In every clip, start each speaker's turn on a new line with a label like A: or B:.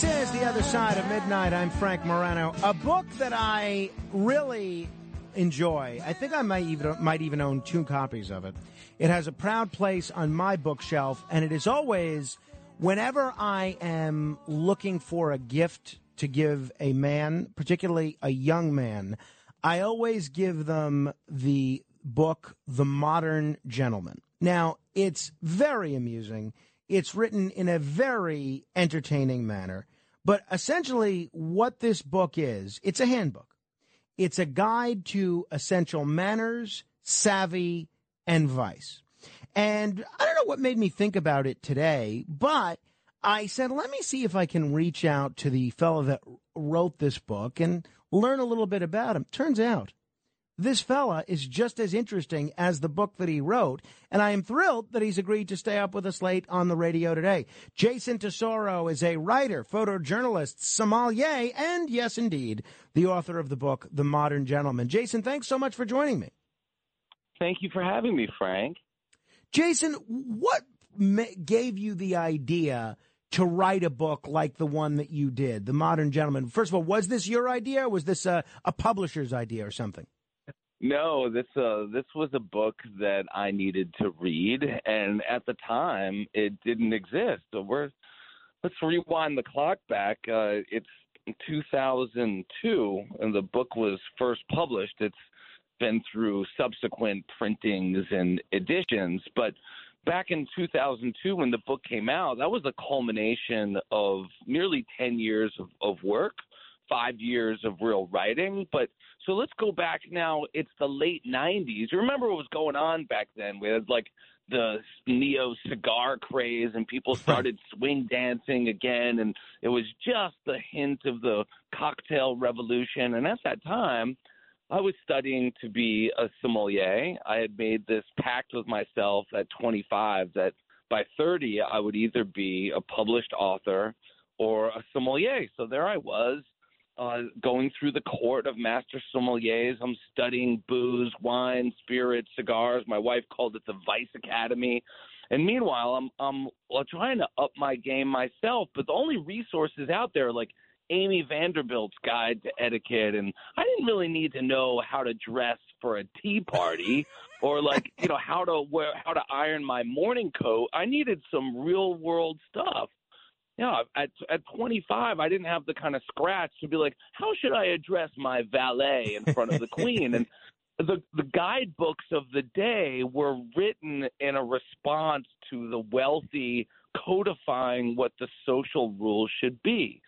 A: This is The Other Side of Midnight. I'm Frank Morano. A book that I really enjoy. I think I might even might even own two copies of it. It has a proud place on my bookshelf, and it is always whenever I am looking for a gift to give a man, particularly a young man, I always give them the book The Modern Gentleman. Now, it's very amusing. It's written in a very entertaining manner. But essentially, what this book is, it's a handbook. It's a guide to essential manners, savvy, and vice. And I don't know what made me think about it today, but I said, let me see if I can reach out to the fellow that wrote this book and learn a little bit about him. Turns out this fella is just as interesting as the book that he wrote, and I am thrilled that he's agreed to stay up with us late on the radio today. Jason Tesauro is a writer, photojournalist, sommelier, and yes, indeed, the author of the book, The Modern Gentleman. Jason, thanks so much for joining me.
B: Thank you for having me, Frank.
A: Jason, what gave you the idea to write a book like the one that you did, The Modern Gentleman? First of all, was this your idea, or was this a, a publisher's idea or something?
B: No, this uh this was a book that I needed to read and at the time it didn't exist. So we're let's rewind the clock back. Uh it's 2002 and the book was first published. It's been through subsequent printings and editions, but back in 2002 when the book came out, that was the culmination of nearly 10 years of, of work five years of real writing. But so let's go back now. It's the late 90s. You remember what was going on back then? We had like the neo cigar craze and people started swing dancing again and it was just the hint of the cocktail revolution and at that time I was studying to be a sommelier. I had made this pact with myself at 25 that by 30 I would either be a published author or a sommelier. So there I was uh, going through the court of master sommeliers. I'm studying booze, wine, spirits, cigars. My wife called it the Vice Academy. And meanwhile, I'm I'm well, trying to up my game myself, but the only resources out there like Amy Vanderbilt's Guide to Etiquette, and I didn't really need to know how to dress for a tea party or like you know how to wear how to iron my morning coat. I needed some real world stuff you know, at at 25, I didn't have the kind of scratch to be like, how should I address my valet in front of the queen? And the the guidebooks of the day were written in a response to the wealthy codifying what the social rules should be.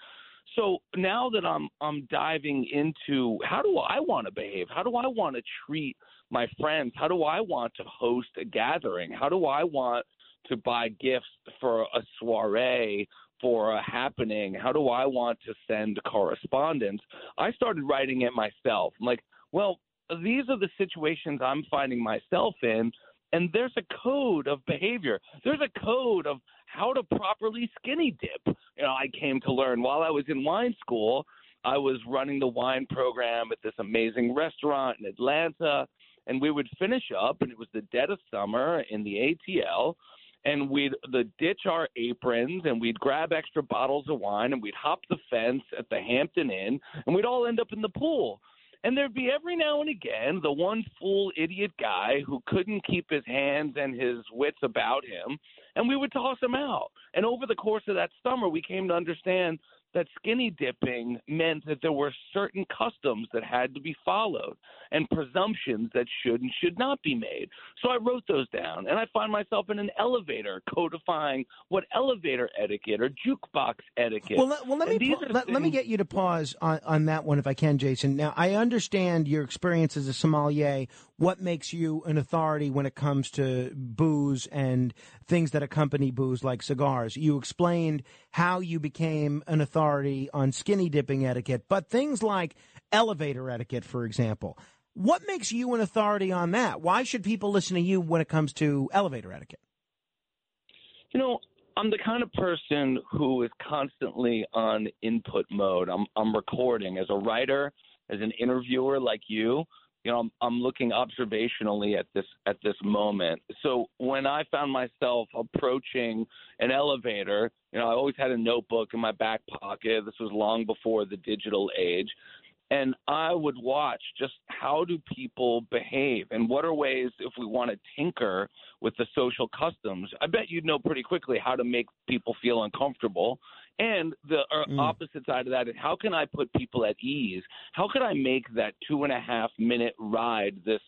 B: So now that I'm I'm diving into how do I want to behave? How do I want to treat my friends? How do I want to host a gathering? How do I want to buy gifts for a soiree for a happening? How do I want to send correspondence? I started writing it myself. I'm like, well, these are the situations I'm finding myself in, and there's a code of behavior. There's a code of how to properly skinny dip. You know, I came to learn while I was in wine school. I was running the wine program at this amazing restaurant in Atlanta, and we would finish up, and it was the dead of summer in the ATL and we'd the ditch our aprons and we'd grab extra bottles of wine and we'd hop the fence at the Hampton Inn and we'd all end up in the pool. And there'd be every now and again the one fool idiot guy who couldn't keep his hands and his wits about him, and we would toss him out. And over the course of that summer, we came to understand that skinny dipping meant that there were certain customs that had to be followed and presumptions that should and should not be made. So I wrote those down, and I find myself in an elevator codifying what elevator etiquette or jukebox etiquette.
A: Well, let, well, let me pa- let, let, me get you to pause on, on that one if I can, Jason. Now I understand your experience as a sommelier. What makes you an authority when it comes to booze and things that accompany booze, like cigars? You explained how you became an authority on skinny dipping etiquette, but things like elevator etiquette, for example. What makes you an authority on that? Why should people listen to you when it comes to elevator etiquette?
B: You know, I'm the kind of person who is constantly on input mode. I'm I'm recording as a writer, as an interviewer like you. You know, I'm, I'm looking observationally at this at this moment. So when I found myself approaching an elevator, you know, I always had a notebook in my back pocket. This was long before the digital age. And I would watch just how do people behave and what are ways if we want to tinker with the social customs. I bet you'd know pretty quickly how to make people feel uncomfortable and the uh, mm. opposite side of that is how can I put people at ease? How could I make that two and a half minute ride, this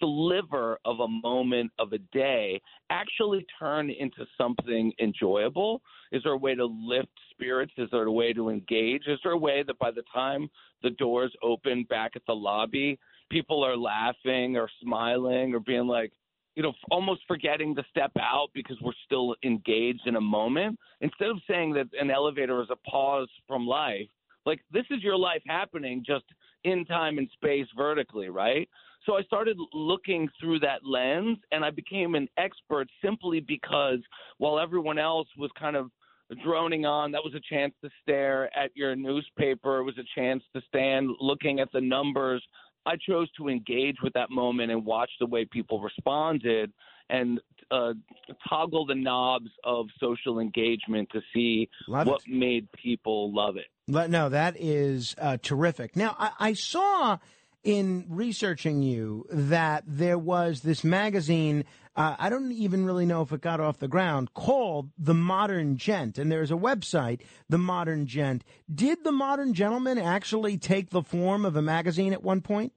B: sliver of a moment of a day, actually turn into something enjoyable? Is there a way to lift spirits? Is there a way to engage? Is there a way that by the time the doors open back at the lobby, people are laughing or smiling or being like, you know, almost forgetting to step out because we're still engaged in a moment. Instead of saying that an elevator is a pause from life, like this is your life happening just in time and space vertically, right? So I started looking through that lens and I became an expert simply because while everyone else was kind of droning on, that was a chance to stare at your newspaper, it was a chance to stand looking at the numbers I chose to engage with that moment and watch the way people responded and uh, toggle the knobs of social engagement to see love what it. made people love it.
A: No, that is uh, terrific. Now, I, I saw in researching you that there was this magazine. Uh, I don't even really know if it got off the ground called The Modern Gent, and there's a website, The Modern Gent. Did The Modern Gentleman actually take the form of a magazine at one point?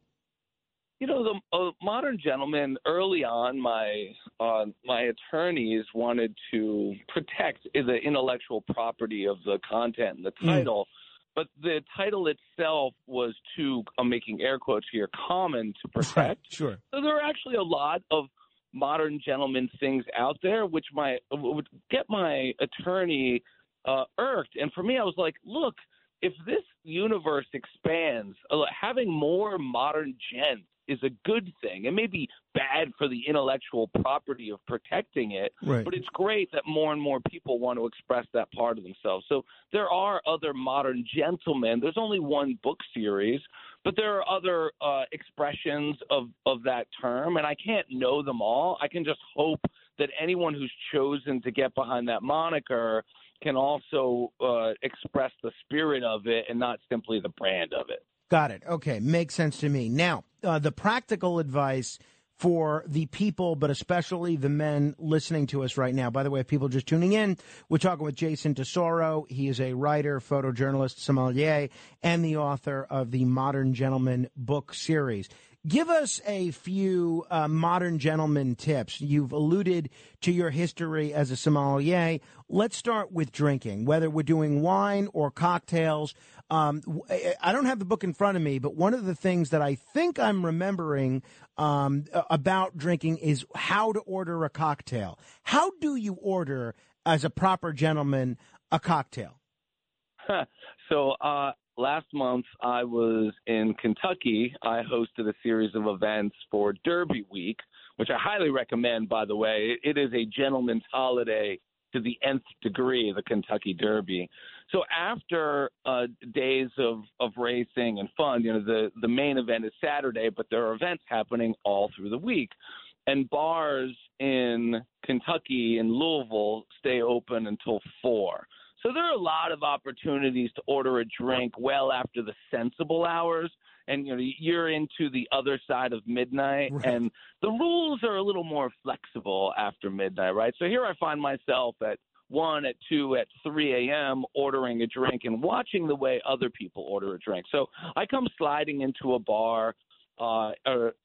B: You know, the uh, Modern Gentleman. Early on, my uh, my attorneys wanted to protect the intellectual property of the content and the hmm. title. Mm but the title itself was too, I'm making air quotes here, common to protect. Right,
A: sure.
B: So there are actually a lot of modern gentleman things out there, which my would get my attorney uh, irked. And for me, I was like, look, if this universe expands, uh, having more modern gents is a good thing. It may be bad for the intellectual property of protecting it,
A: right.
B: but it's great that more and more people want to express that part of themselves. So there are other modern gentlemen. There's only one book series, but there are other uh, expressions of, of that term, and I can't know them all. I can just hope that anyone who's chosen to get behind that moniker can also uh, express the spirit of it and not simply the brand of it.
A: Got it. Okay, makes sense to me. Now, uh, the practical advice for the people, but especially the men listening to us right now. By the way, if people just tuning in, we're talking with Jason Tesauro. He is a writer, photojournalist, sommelier, and the author of the Modern Gentleman book series. Give us a few uh, modern gentleman tips. You've alluded to your history as a sommelier. Let's start with drinking, whether we're doing wine or cocktails. Um, I don't have the book in front of me, but one of the things that I think I'm remembering um, about drinking is how to order a cocktail. How do you order, as a proper gentleman, a cocktail?
B: so uh, last month I was in Kentucky. I hosted a series of events for Derby Week, which I highly recommend, by the way. It is a gentleman's holiday to the nth degree, the Kentucky Derby. So after uh, days of, of racing and fun, you know, the, the main event is Saturday, but there are events happening all through the week. And bars in Kentucky and Louisville stay open until four. So there are a lot of opportunities to order a drink well after the sensible hours and you know you're into the other side of midnight right. and the rules are a little more flexible after midnight right so here i find myself at one at two at 3 a.m. ordering a drink and watching the way other people order a drink. So I come sliding into a bar uh,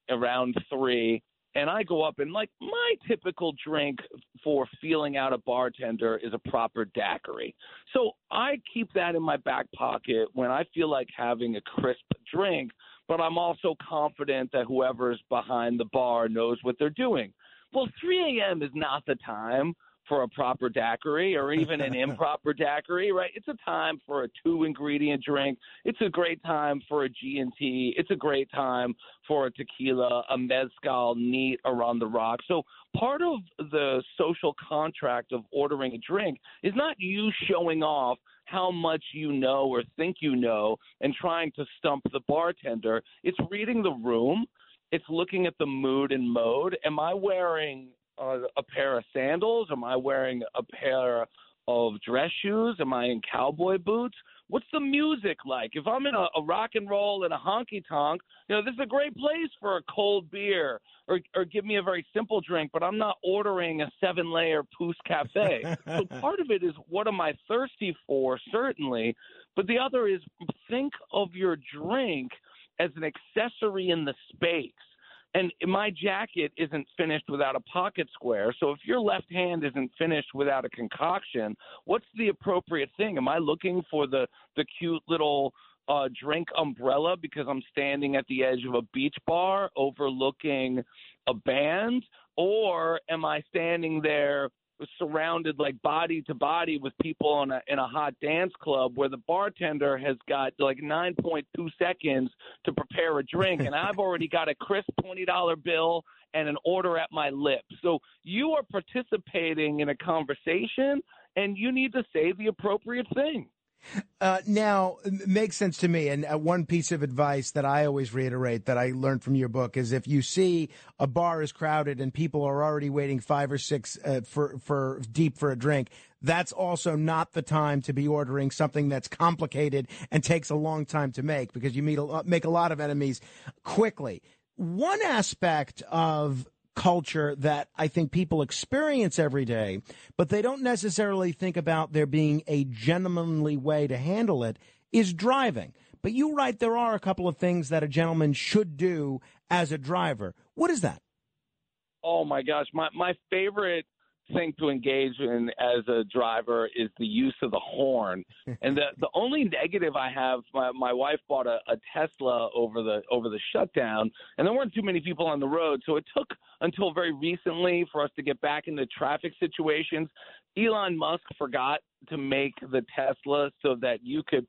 B: around three, and I go up and like my typical drink for feeling out a bartender is a proper daiquiri. So I keep that in my back pocket when I feel like having a crisp drink, but I'm also confident that whoever's behind the bar knows what they're doing. Well, 3 a.m. is not the time for a proper daiquiri or even an improper daiquiri, right? It's a time for a two ingredient drink. It's a great time for a G&T. It's a great time for a tequila, a mezcal neat around the rock. So part of the social contract of ordering a drink is not you showing off how much you know or think you know and trying to stump the bartender. It's reading the room It's looking at the mood and mode. Am I wearing uh, a pair of sandals? Am I wearing a pair of dress shoes? Am I in cowboy boots? What's the music like? If I'm in a, a rock and roll and a honky tonk, you know, this is a great place for a cold beer or, or give me a very simple drink, but I'm not ordering a seven layer Pousse Cafe. so part of it is what am I thirsty for, certainly. But the other is think of your drink as an accessory in the space. And my jacket isn't finished without a pocket square. So if your left hand isn't finished without a concoction, what's the appropriate thing? Am I looking for the the cute little uh, drink umbrella because I'm standing at the edge of a beach bar overlooking a band, or am I standing there surrounded like body to body with people in a in a hot dance club where the bartender has got like 9.2 seconds to prepare a drink and I've already got a crisp $20 bill and an order at my lips. So you are participating in a conversation and you need to say the appropriate thing.
A: Uh, now, makes sense to me. And uh, one piece of advice that I always reiterate that I learned from your book is if you see a bar is crowded and people are already waiting five or six uh, for for deep for a drink, that's also not the time to be ordering something that's complicated and takes a long time to make because you meet a, make a lot of enemies quickly. One aspect of culture that I think people experience every day, but they don't necessarily think about there being a gentlemanly way to handle it is driving. But you write there are a couple of things that a gentleman should do as a driver. What is that?
B: Oh my gosh, my my favorite thing to engage in as a driver is the use of the horn. and the the only negative I have, my my wife bought a, a Tesla over the over the shutdown, and there weren't too many people on the road, so it took until very recently for us to get back into traffic situations. Elon Musk forgot to make the Tesla so that you could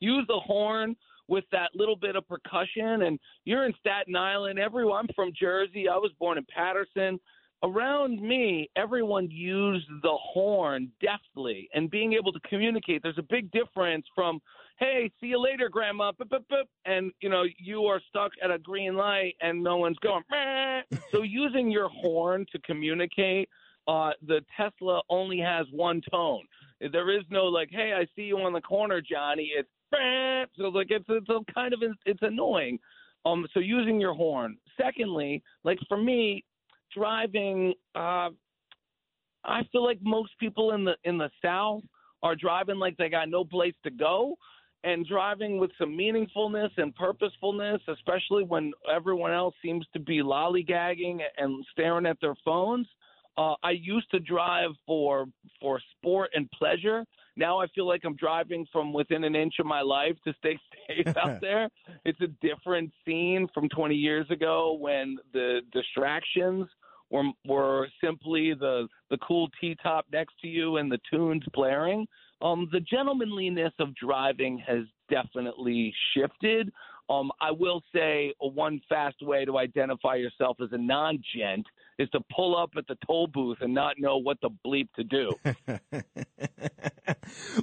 B: use the horn with that little bit of percussion. And you're in Staten Island. Everyone, I'm from Jersey. I was born in Paterson around me, everyone used the horn deftly and being able to communicate. There's a big difference from, hey, see you later, grandma, boop, boop, boop, and you know you are stuck at a green light and no one's going. so using your horn to communicate, uh, the Tesla only has one tone. There is no like, hey, I see you on the corner, Johnny. It's so like it's it's kind of it's annoying. Um, so using your horn. Secondly, like for me, driving. Uh, I feel like most people in the in the South are driving like they got no place to go, and driving with some meaningfulness and purposefulness, especially when everyone else seems to be lollygagging and staring at their phones. Uh, I used to drive for for sport and pleasure. Now I feel like I'm driving from within an inch of my life to stay safe out there. It's a different scene from 20 years ago when the distractions were were simply the the cool T top next to you and the tunes blaring. Um, the gentlemanliness of driving has definitely shifted. Um, I will say one fast way to identify yourself as a non-gent is to pull up at the toll booth and not know what the bleep to do.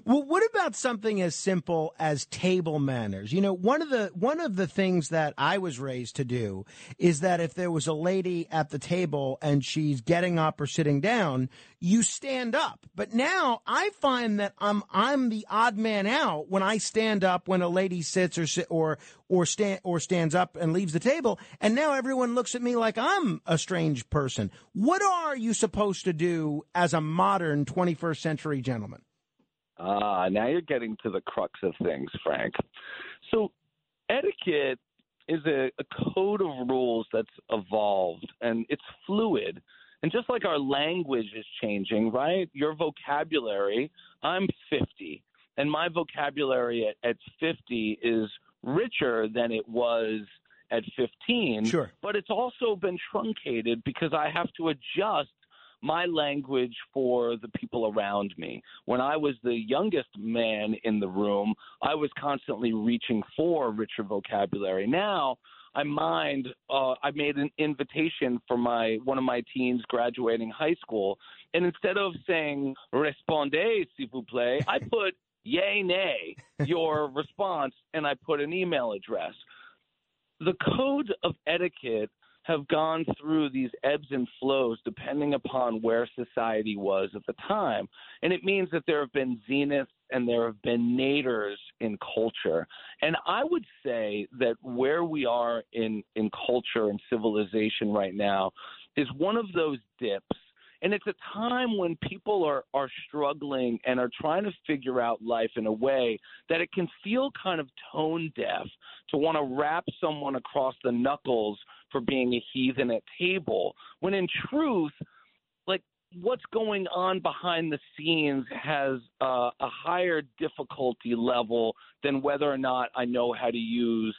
A: well, what about something as simple as table manners? You know, one of the one of the things that I was raised to do is that if there was a lady at the table and she's getting up or sitting down, you stand up. But now I find that I'm I'm the odd man out when I stand up when a lady sits or or or stand or stands up and leaves the table, and now everyone looks at me like I'm a strange person. What are you supposed to do as a modern 21st century gentleman?
B: Ah, now you're getting to the crux of things, Frank. So, etiquette is a, a code of rules that's evolved and it's fluid. And just like our language is changing, right? Your vocabulary, I'm 50, and my vocabulary at, at 50 is richer than it was at 15.
A: Sure.
B: But it's also been truncated because I have to adjust my language for the people around me. When I was the youngest man in the room, I was constantly reaching for richer vocabulary. Now, I mind uh, I made an invitation for my one of my teens graduating high school, and instead of saying "respondez s'il vous plaît," I put "yay nay" your response, and I put an email address. The codes of etiquette have gone through these ebbs and flows depending upon where society was at the time. And it means that there have been zeniths and there have been nadirs in culture. And I would say that where we are in, in culture and civilization right now is one of those dips and it's a time when people are, are struggling and are trying to figure out life in a way that it can feel kind of tone deaf to want to rap someone across the knuckles for being a heathen at table. When in truth, like what's going on behind the scenes has uh, a higher difficulty level than whether or not I know how to use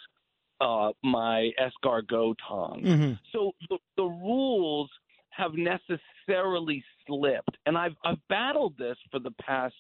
B: uh, my escargot tongs. Mm-hmm. So the, the rules have necessarily slipped. And I've I've battled this for the past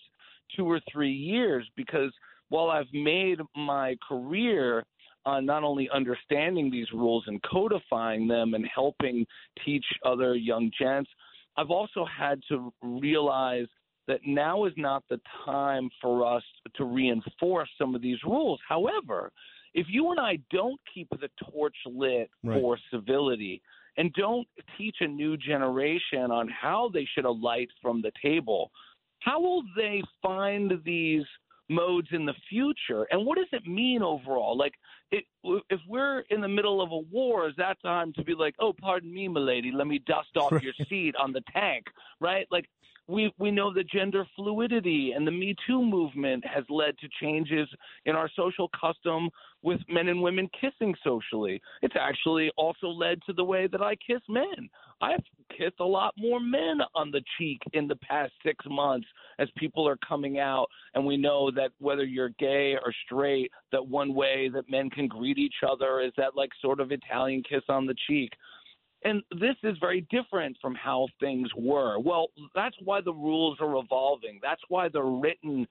B: two or three years because while I've made my career on not only understanding these rules and codifying them and helping teach other young gents, I've also had to realize that now is not the time for us to reinforce some of these rules. However, if you and I don't keep the torch lit right. for civility, and don't teach a new generation on how they should alight from the table, how will they find these modes in the future? And what does it mean overall? Like, it, if we're in the middle of a war, is that time to be like, oh, pardon me, milady, let me dust off your seat on the tank, right? Like, we we know that gender fluidity and the Me Too movement has led to changes in our social custom with men and women kissing socially. It's actually also led to the way that I kiss men. I've kissed a lot more men on the cheek in the past six months as people are coming out, and we know that whether you're gay or straight, that one way that men can greet each other is that like sort of Italian kiss on the cheek. And this is very different from how things were. Well, that's why the rules are evolving. That's why they're written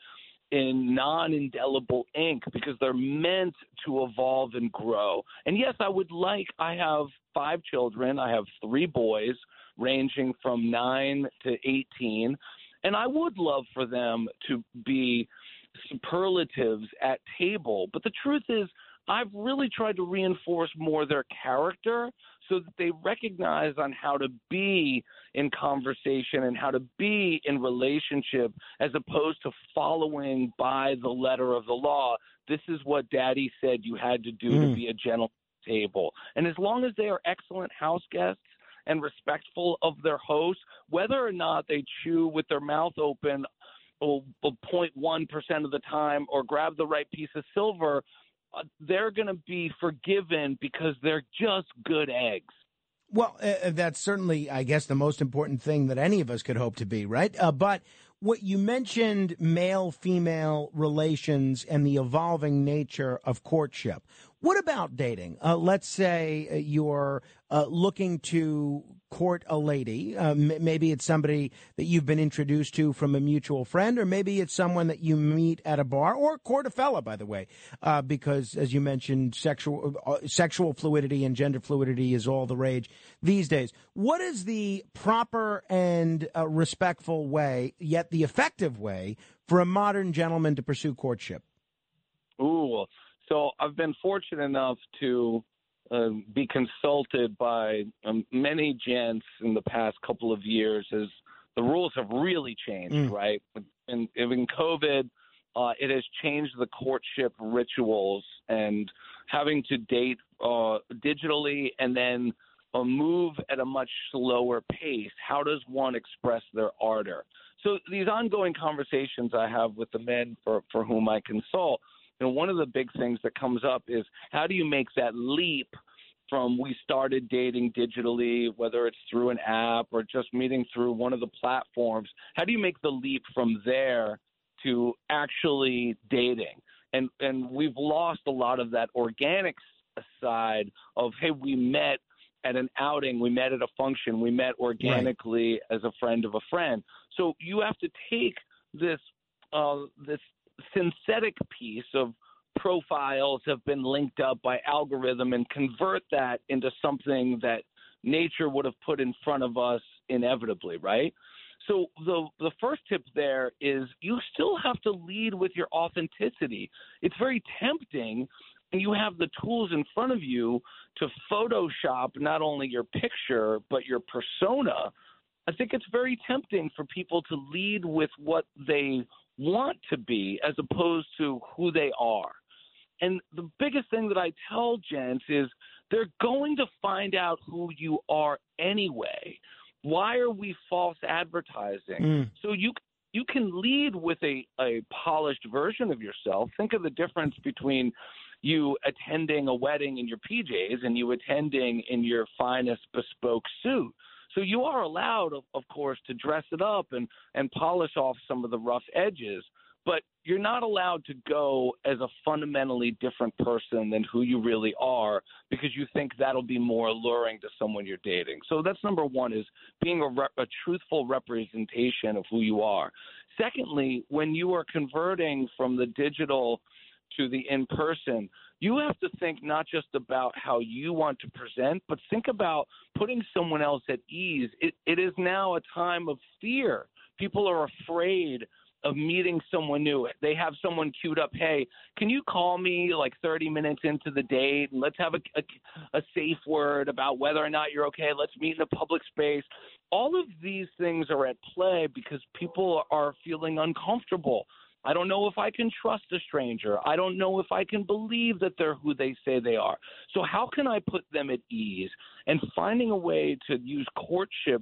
B: in non indelible ink because they're meant to evolve and grow. And yes, I would like, I have five children, I have three boys ranging from nine to 18. And I would love for them to be superlatives at table. But the truth is, I've really tried to reinforce more their character so that they recognize on how to be in conversation and how to be in relationship as opposed to following by the letter of the law. This is what daddy said you had to do mm. to hmm. be a gentleman table. And as long as they are excellent house guests and respectful of their host, whether or not they chew with their mouth open 0.1% of the time or grab the right piece of silver, uh, they're going to be forgiven because they're just good eggs.
A: Well, uh, uh, that's certainly, I guess, the most important thing that any of us could hope to be, right? Uh, but what you mentioned male female relations and the evolving nature of courtship. What about dating? Uh, let's say uh, you're looking to court a lady. Uh, maybe it's somebody that you've been introduced to from a mutual friend, or maybe it's someone that you meet at a bar, or court a fella, by the way, uh, because as you mentioned, sexual uh, sexual fluidity and gender fluidity is all the rage these days. What is the proper and respectful way, yet the effective way, for a modern gentleman to pursue courtship?
B: Ooh. So I've been fortunate enough to uh, be consulted by um, many gents in the past couple of years as the rules have really changed, mm. right? And in COVID, uh, it has changed the courtship rituals and having to date uh, digitally and then uh, move at a much slower pace. How does one express their ardor? So these ongoing conversations I have with the men for, for whom I consult – and one of the big things that comes up is how do you make that leap from we started dating digitally, whether it's through an app or just meeting through one of the platforms? How do you make the leap from there to actually dating? And and we've lost a lot of that organic side of hey, we met at an outing, we met at a function, we met organically right. as a friend of a friend. So you have to take this uh, this synthetic piece of profiles have been linked up by algorithm and convert that into something that nature would have put in front of us inevitably, right? So the the first tip there is you still have to lead with your authenticity. It's very tempting and you have the tools in front of you to Photoshop not only your picture, but your persona, I think it's very tempting for people to lead with what they want to be as opposed to who they are. And the biggest thing that I tell gents is they're going to find out who you are anyway. Why are we false advertising?
A: Mm.
B: So you you can lead with a, a polished version of yourself. Think of the difference between you attending a wedding in your PJs and you attending in your finest bespoke suit. So you are allowed, of, of course, to dress it up and, and polish off some of the rough edges but you're not allowed to go as a fundamentally different person than who you really are because you think that'll be more alluring to someone you're dating. So that's number one is being a, a truthful representation of who you are. Secondly, when you are converting from the digital to the in person, you have to think not just about how you want to present, but think about putting someone else at ease. It, it is now a time of fear. People are afraid of meeting someone new. They have someone queued up. Hey, can you call me like 30 minutes into the date and let's have a, a, a safe word about whether or not you're okay. Let's meet in a public space. All of these things are at play because people are feeling uncomfortable. I don't know if I can trust a stranger. I don't know if I can believe that they're who they say they are. So, how can I put them at ease? And finding a way to use courtship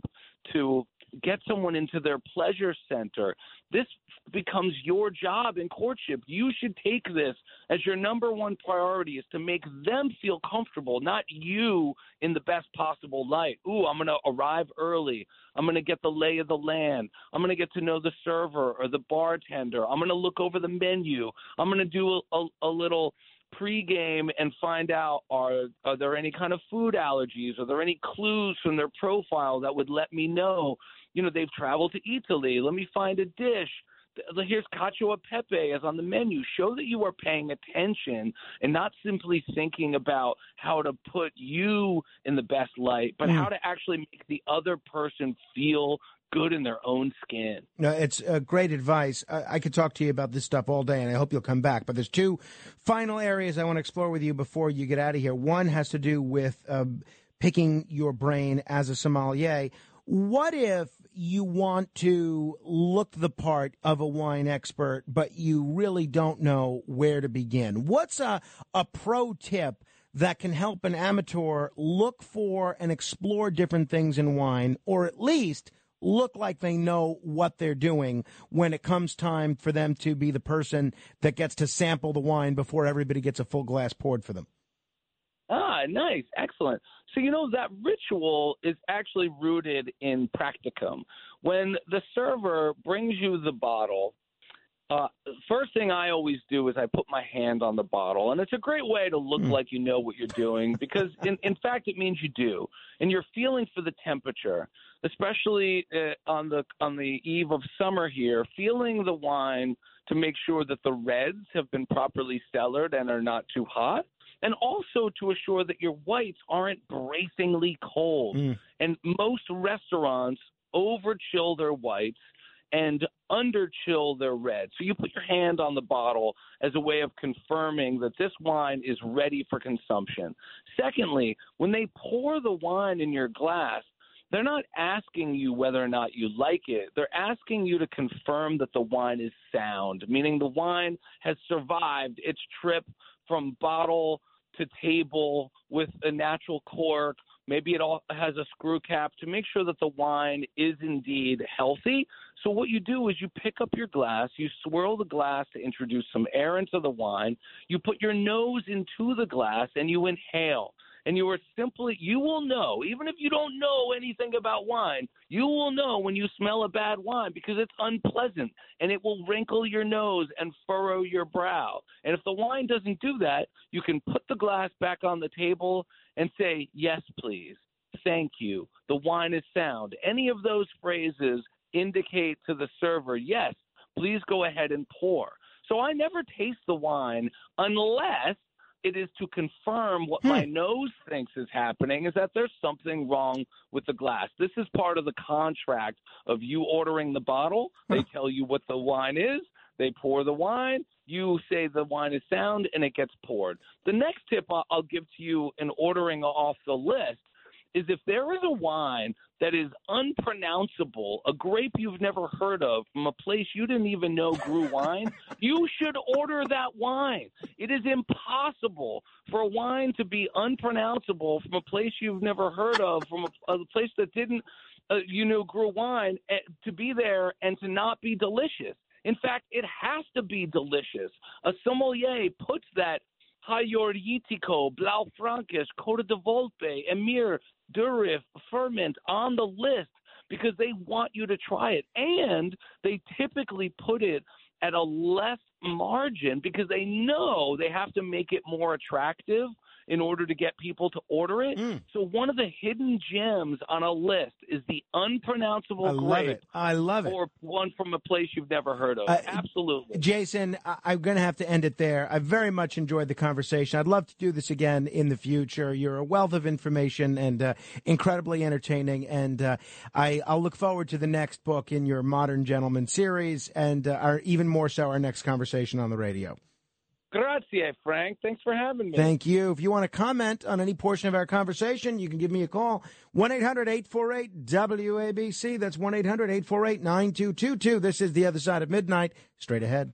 B: to get someone into their pleasure center. This becomes your job in courtship. You should take this as your number one priority is to make them feel comfortable, not you in the best possible light. Ooh, I'm going to arrive early. I'm going to get the lay of the land. I'm going to get to know the server or the bartender. I'm going to look over the menu. I'm going to do a, a, a little pregame and find out are are there any kind of food allergies? Are there any clues from their profile that would let me know you know, they've traveled to Italy. Let me find a dish. Here's cacio e pepe as on the menu. Show that you are paying attention and not simply thinking about how to put you in the best light, but mm. how to actually make the other person feel good in their own skin.
A: No, it's uh, great advice. I, I, could talk to you about this stuff all day, and I hope you'll come back. But there's two final areas I want to explore with you before you get out of here. One has to do with uh, picking your brain as a sommelier. What if you want to look the part of a wine expert, but you really don't know where to begin. What's a, a pro tip that can help an amateur look for and explore different things in wine, or at least look like they know what they're doing when it comes time for them to be the person that gets to sample the wine before everybody gets a full glass poured for them?
B: Ah, nice. Excellent. So, you know, that ritual is actually rooted in practicum. When the server brings you the bottle, uh, first thing I always do is I put my hand on the bottle, and it's a great way to look mm. like you know what you're doing because, in, in fact, it means you do, and you're feeling for the temperature, especially uh, on the on the eve of summer here, feeling the wine to make sure that the reds have been properly cellared and are not too hot and also to assure that your whites aren't bracingly cold. Mm. And most restaurants over chill their whites and under chill their red. So you put your hand on the bottle as a way of confirming that this wine is ready for consumption. Secondly, when they pour the wine in your glass, they're not asking you whether or not you like it. They're asking you to confirm that the wine is sound, meaning the wine has survived its trip from bottle to table with a natural cork. Maybe it all has a screw cap to make sure that the wine is indeed healthy. So what you do is you pick up your glass, you swirl the glass to introduce some air into the wine, you put your nose into the glass and you inhale and you are simply you will know even if you don't know anything about wine you will know when you smell a bad wine because it's unpleasant and it will wrinkle your nose and furrow your brow. And if the wine doesn't do that you can put the glass back on the table and say yes please. Thank you. The wine is sound. Any of those phrases indicate to the server yes please go ahead and pour. So I never taste the wine unless it is to confirm what hmm. my nose thinks is happening is that there's something wrong with the glass. This is part of the contract of you ordering the bottle. They tell you what the wine is. They pour the wine. You say the wine is sound, and it gets poured. The next tip I'll give to you in ordering off the list is if there is a wine that is unpronounceable, a grape you've never heard of from a place you didn't even know grew wine, you should order that wine. It is impossible for a wine to be unpronounceable from a place you've never heard of, from a, a place that didn't, uh, you know, grew wine, uh, to be there and to not be delicious. In fact, it has to be delicious. A sommelier puts that Agiorgitiko, Blaufränkisch, Coda di Volpe, Emir, Durif, Furmint on the list because they want you to try it. And they typically put it at a less margin because they know they have to make it more attractive in order to get people to order it. Mm. So one of the hidden gems on a list is the unpronounceable
A: I love
B: grape.
A: It. I love it.
B: Or one from a place you've never heard of. Uh, Absolutely.
A: Jason, I- am going to have to end it there. I very much enjoyed the conversation. I'd love to do this again in the future. You're a wealth of information and uh, incredibly entertaining. And uh, I, will look forward to the next book in your Modern Gentleman series and uh, our, even more so our next conversation on the radio.
B: Grazie, Frank. Thanks for having me.
A: Thank you. If you want to comment on any portion of our conversation, you can give me a call. 1 800 848 WABC. That's 1 800 848 9222. This is The Other Side of Midnight. Straight ahead.